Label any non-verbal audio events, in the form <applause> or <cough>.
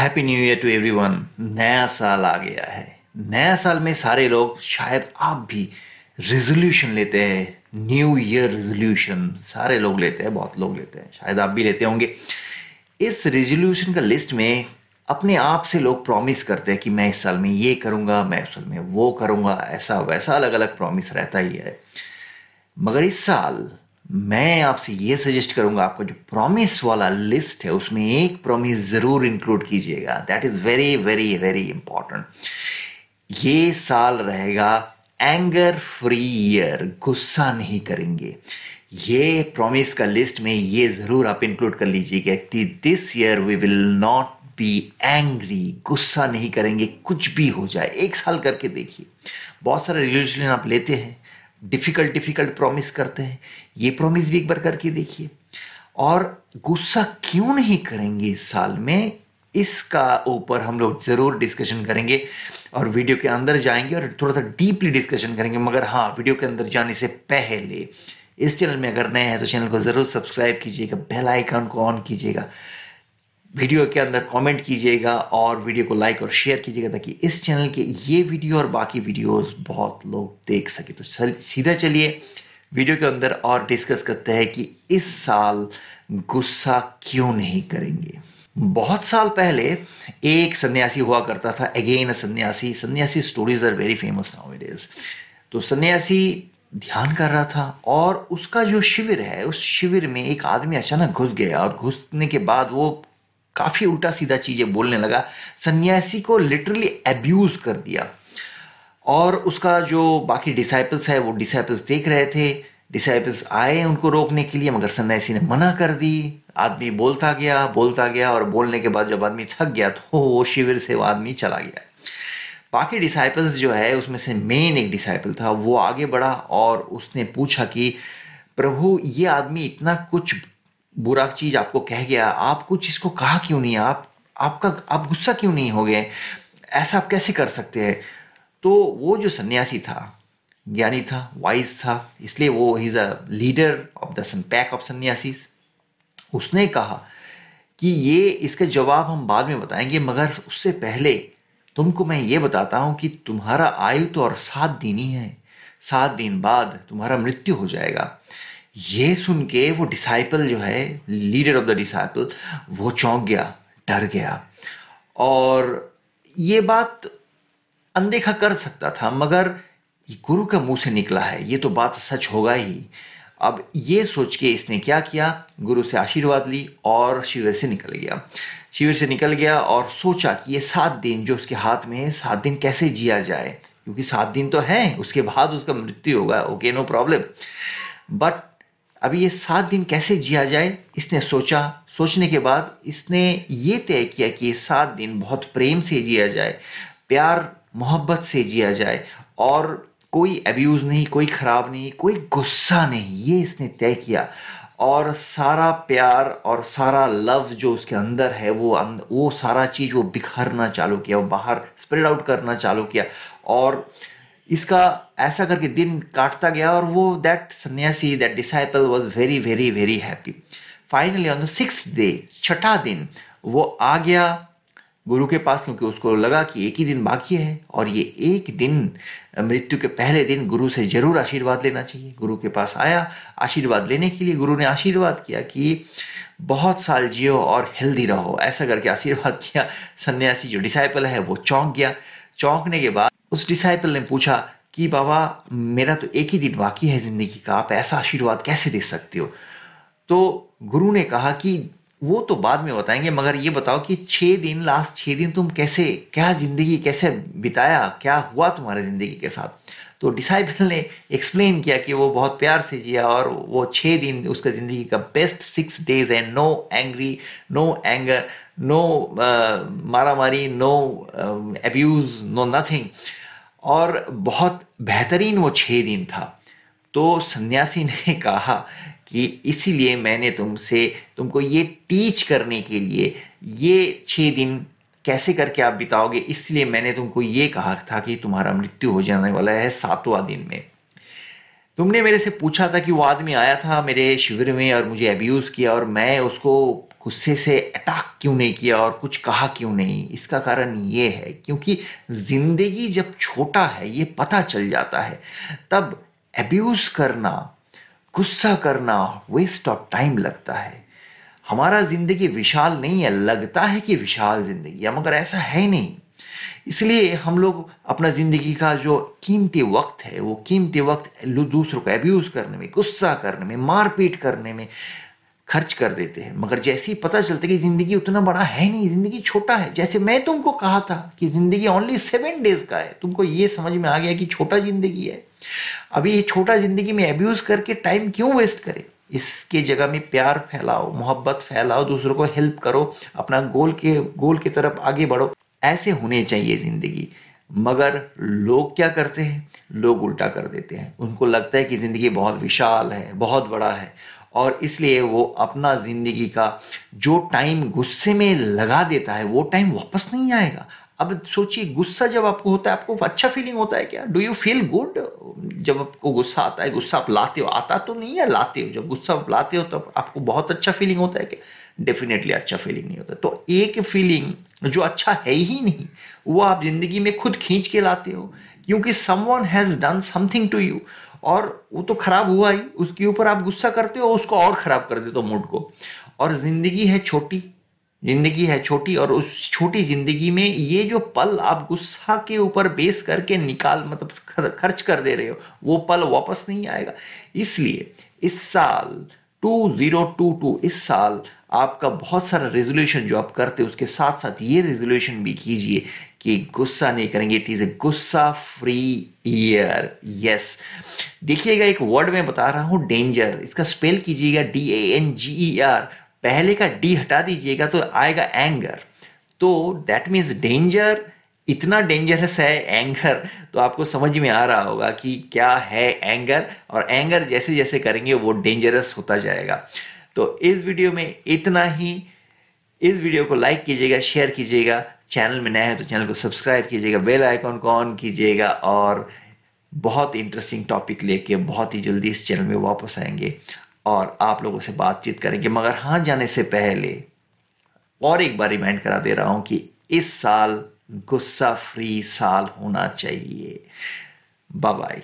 Happy new year to everyone नया साल आ गया है। नया साल में सारे लोग शायद आप भी रेजोल्यूशन लेते हैं। न्यू ईयर रेजोल्यूशन सारे लोग लेते हैं, बहुत लोग लेते हैं। शायद आप भी लेते होंगे। इस रेजोल्यूशन का लिस्ट में अपने आप से लोग प्रॉमिस करते हैं कि मैं इस साल में ये करूँगा, मैं इस साल में वो करूँगा। ऐसा वैसा अलग अलग प्रॉमिस रहता ही है। मगर इस साल मैं आपसे ये सजेस्ट करूँगा, आपका जो प्रॉमिस वाला लिस्ट है, उसमें एक प्रॉमिस ज़रूर इंक्लूड कीजिएगा। That is very very very important ये साल रहेगा एंगर फ्री ईयर गुस्सा नहीं करेंगे। ये प्रॉमिस का लिस्ट में ये ज़रूर आप इंक्लूड कर लीजिएगा कि this year we will not be angry गुस्सा नहीं करेंगे, कुछ भी हो जाए, एक साल करके देखिए। बहुत सारे रिजोल्यूशन आप लेते हैं डिफ़िकल्ट डिफ़िकल्ट प्रॉमिस करते हैं। ये प्रॉमिस भी एक बार करके देखिए। और गुस्सा क्यों नहीं करेंगे साल में? इसका ऊपर हम लोग ज़रूर डिस्कशन करेंगे और वीडियो के अंदर जाएँगे और थोड़ा सा डीपली डिस्कशन करेंगे। मगर हाँ वीडियो के अंदर जाने से पहले इस चैनल में अगर नए हैं तो चैनल को ज़रूर सब्सक्राइब कीजिएगा बेल आइकन को ऑन कीजिएगा। वीडियो के अंदर कमेंट कीजिएगा और वीडियो को लाइक और शेयर कीजिएगा ताकि इस चैनल के ये वीडियो और बाकी वीडियोस बहुत लोग देख सके। तो सीधा चलिए वीडियो के अंदर और डिस्कस करते हैं कि इस साल गुस्सा क्यों नहीं करेंगे। बहुत साल पहले एक सन्यासी हुआ करता था again sanyasi. Sanyasi stories are very famous now it is तो सन्यासी ध्यान कर रहा था और उसका जो शिविर है, उस शिविर में एक आदमी अचानक घुस गया और घुसने के बाद वो काफ़ी उल्टा सीधा चीज़ें बोलने लगा। सन्यासी को लिटरली एब्यूज कर दिया। और उसका जो बाकी डिसाइपल्स है, वो डिसाइपल्स देख रहे थे। डिसाइपल्स आए उनको रोकने के लिए, मगर सन्यासी ने मना कर दी। आदमी बोलता गया बोलता गया और बोलने के बाद जब आदमी थक गया तो वो शिविर से वो आदमी चला गया। बाकी डिसाइपल्स जो है, उसमें से मेन एक डिसाइपल था, वो आगे बढ़ा और उसने पूछा कि, प्रभु, ये आदमी इतना कुछ बुरा चीज़ आपको कह गया, आप कुछ इसको कहा क्यों नहीं? आप, आपका, आप गुस्सा क्यों नहीं हो गए? ऐसा आप कैसे कर सकते हैं? तो वो जो सन्यासी था, ज्ञानी था वाइज था, इसलिए वो is a leader of the pack of sanyasi उसने कहा कि ये, इसका जवाब हम बाद में बताएँगे, मगर उससे पहले तुमको मैं ये बताता हूँ कि तुम्हारा आयु तो और सात दिन ही है। सात दिन बाद तुम्हारा मृत्यु हो जाएगा। ये सुन के वो डिसाइपल जो है लीडर ऑफ़ द डिसाइपल वो चौंक गया, डर गया। और ये बात अनदेखा कर सकता था, मगर गुरु का मुँह से निकला है, ये तो बात सच होगा ही। अब ये सोच के इसने क्या किया? गुरु से आशीर्वाद ली और शिविर से निकल गया। शिविर से निकल गया और सोचा कि ये सात दिन जो उसके हाथ में है, सात दिन कैसे जिया जाए? क्योंकि सात दिन तो है, उसके बाद उसका मृत्यु होगा ओके नो प्रॉब्लम बट अभी ये सात दिन कैसे जिया जाए, इसने सोचा। सोचने के बाद इसने ये तय किया कि ये सात दिन बहुत प्रेम से जिया जाए, प्यार, मोहब्बत से जिया जाए और कोई अब्यूज़ नहीं, कोई ख़राब नहीं, कोई गुस्सा नहीं, ये इसने तय किया। और सारा प्यार और सारा लव जो उसके अंदर है, वो अंदर वो सारा चीज़ वो बिखरना चालू किया, वो बाहर स्प्रेड आउट करना चालू किया। और इसका ऐसा करके दिन काटता गया और वो that sanyasi that disciple was very very very happy finally on the six day छठा दिन, वो आ गया गुरु के पास क्योंकि उसको लगा कि एक ही दिन बाकी है और ये एक दिन, मृत्यु के पहले दिन गुरु से ज़रूर आशीर्वाद लेना चाहिए। गुरु के पास आया, आशीर्वाद लेने के लिए गुरु ने आशीर्वाद किया कि बहुत साल जियो और हेल्दी रहो। ऐसा करके आशीर्वाद किया। सन्यासी जो डिसाइपल है, वो चौंक गया। चौंकने के बाद उस डिसाइपल ने पूछा कि बाबा, मेरा तो एक ही दिन बाकी है ज़िंदगी का, आप ऐसा आशीर्वाद कैसे दे सकते हो? तो गुरु ने कहा कि वो तो बाद में बताएँगे, मगर ये बताओ कि छः दिन लास्ट छः दिन तुम कैसे, क्या ज़िंदगी कैसे बिताया, क्या हुआ तुम्हारे ज़िंदगी के साथ? तो डिसाइपल ने एक्सप्लेन किया कि वो बहुत प्यार से जिया और वो छः दिन उसका ज़िंदगी का बेस्ट सिक्स डेज़ है। No angry no anger no मारा मारी नो एब्यूज़ नो नथिंग और बहुत बेहतरीन वो छः दिन था। तो सन्यासी ने <laughs> कहा कि इसीलिए मैंने तुमसे, तुमको ये टीच करने के लिए ये छः दिन कैसे करके आप बिताओगे? इसलिए मैंने तुमको ये कहा था कि तुम्हारा मृत्यु हो जाने वाला है सातवां दिन में। तुमने मेरे से पूछा था कि वो आदमी आया था मेरे शिविर में और मुझे अब्यूज किया और मैं उसको गुस्से से अटैक क्यों नहीं किया और कुछ कहा क्यों नहीं? इसका कारण ये है, क्योंकि ज़िंदगी जब छोटा है, ये पता चल जाता है। तब अब्यूज करना, गुस्सा करना वेस्ट ऑफ़ टाइम लगता है। हमारा ज़िंदगी विशाल नहीं है, लगता है कि विशाल ज़िंदगी है, मगर ऐसा है नहीं। इसलिए हम लोग अपना ज़िंदगी का जो कीमती वक्त है, वो कीमती वक्त दूसरों को अब्यूज़ करने में, गुस्सा करने में, मारपीट करने में खर्च कर देते हैं। मगर जैसे ही पता चलता है कि ज़िंदगी उतना बड़ा है नहीं, ज़िंदगी छोटा है, जैसे मैं तुमको कहा था कि ज़िंदगी ओनली सेवन डेज़ का है, तुमको ये समझ में आ गया कि छोटा ज़िंदगी है। अभी ये छोटा ज़िंदगी में अब्यूज़ करके टाइम क्यों वेस्ट करे? इसके जगह में प्यार फैलाओ, मोहब्बत फैलाओ, दूसरों को हेल्प करो, अपना गोल के गोल की तरफ़ आगे बढ़ो। ऐसे होने चाहिए ज़िंदगी। मगर लोग क्या करते हैं? लोग उल्टा कर देते हैं। उनको लगता है कि ज़िंदगी बहुत विशाल है, बहुत बड़ा है। और इसलिए वो अपना ज़िंदगी का जो टाइम गुस्से में लगा देता है, वो टाइम वापस नहीं आएगा। अब सोचिए, गुस्सा जब आपको होता है, आपको अच्छा फीलिंग होता है क्या? डू यू फील गुड जब आपको गुस्सा आता है, गुस्सा आप लाते हो। आता तो नहीं है, लाते हो। जब गुस्सा आप लाते हो तो आपको बहुत अच्छा फीलिंग होता है क्या? डेफिनेटली अच्छा फीलिंग नहीं होता। तो एक फीलिंग जो अच्छा है ही नहीं, वो आप ज़िंदगी में खुद खींच के लाते हो, क्योंकि someone has done something to you और वो तो खराब हुआ ही, उसके ऊपर आप गुस्सा करते हो, उसको और खराब कर देते हो मूड को। और ज़िंदगी है छोटी ज़िंदगी है छोटी और उस छोटी ज़िंदगी में ये जो पल आप गुस्सा के ऊपर बेस करके निकाल मतलब खर्च कर दे रहे हो, वो पल वापस नहीं आएगा। इसलिए इस साल टू ज़ीरो टू टू इस साल आपका बहुत सारा रेजोल्यूशन जो आप करते हो, उसके साथ साथ ये रेजोल्यूशन भी कीजिए कि गुस्सा नहीं करेंगे। इट इज़ ए गुस्सा फ्री ईयर यस देखिएगा, एक वर्ड में बता रहा हूँ डेंजर इसका स्पेल कीजिएगा D A N G E R पहले का डी हटा दीजिएगा तो आएगा एंगर तो दैट मीन्स डेंजर इतना डेंजरस है एंगर तो आपको समझ में आ रहा होगा कि क्या है एंगर और एंगर जैसे जैसे करेंगे वो डेंजरस होता जाएगा. तो इस वीडियो में इतना ही. इस वीडियो को लाइक कीजिएगा शेयर कीजिएगा. चैनल में नया है तो चैनल को सब्सक्राइब कीजिएगा. बेल आइकॉन को ऑन कीजिएगा और बहुत इंटरेस्टिंग टॉपिक लेके बहुत ही जल्दी इस चैनल में वापस आएँगे. और आप लोगों से बातचीत करेंगे। मगर हाँ जाने से पहले और एक बार रिमाइंड करा दे रहा हूँ कि इस साल गुस्सा फ्री साल होना चाहिए। Bye bye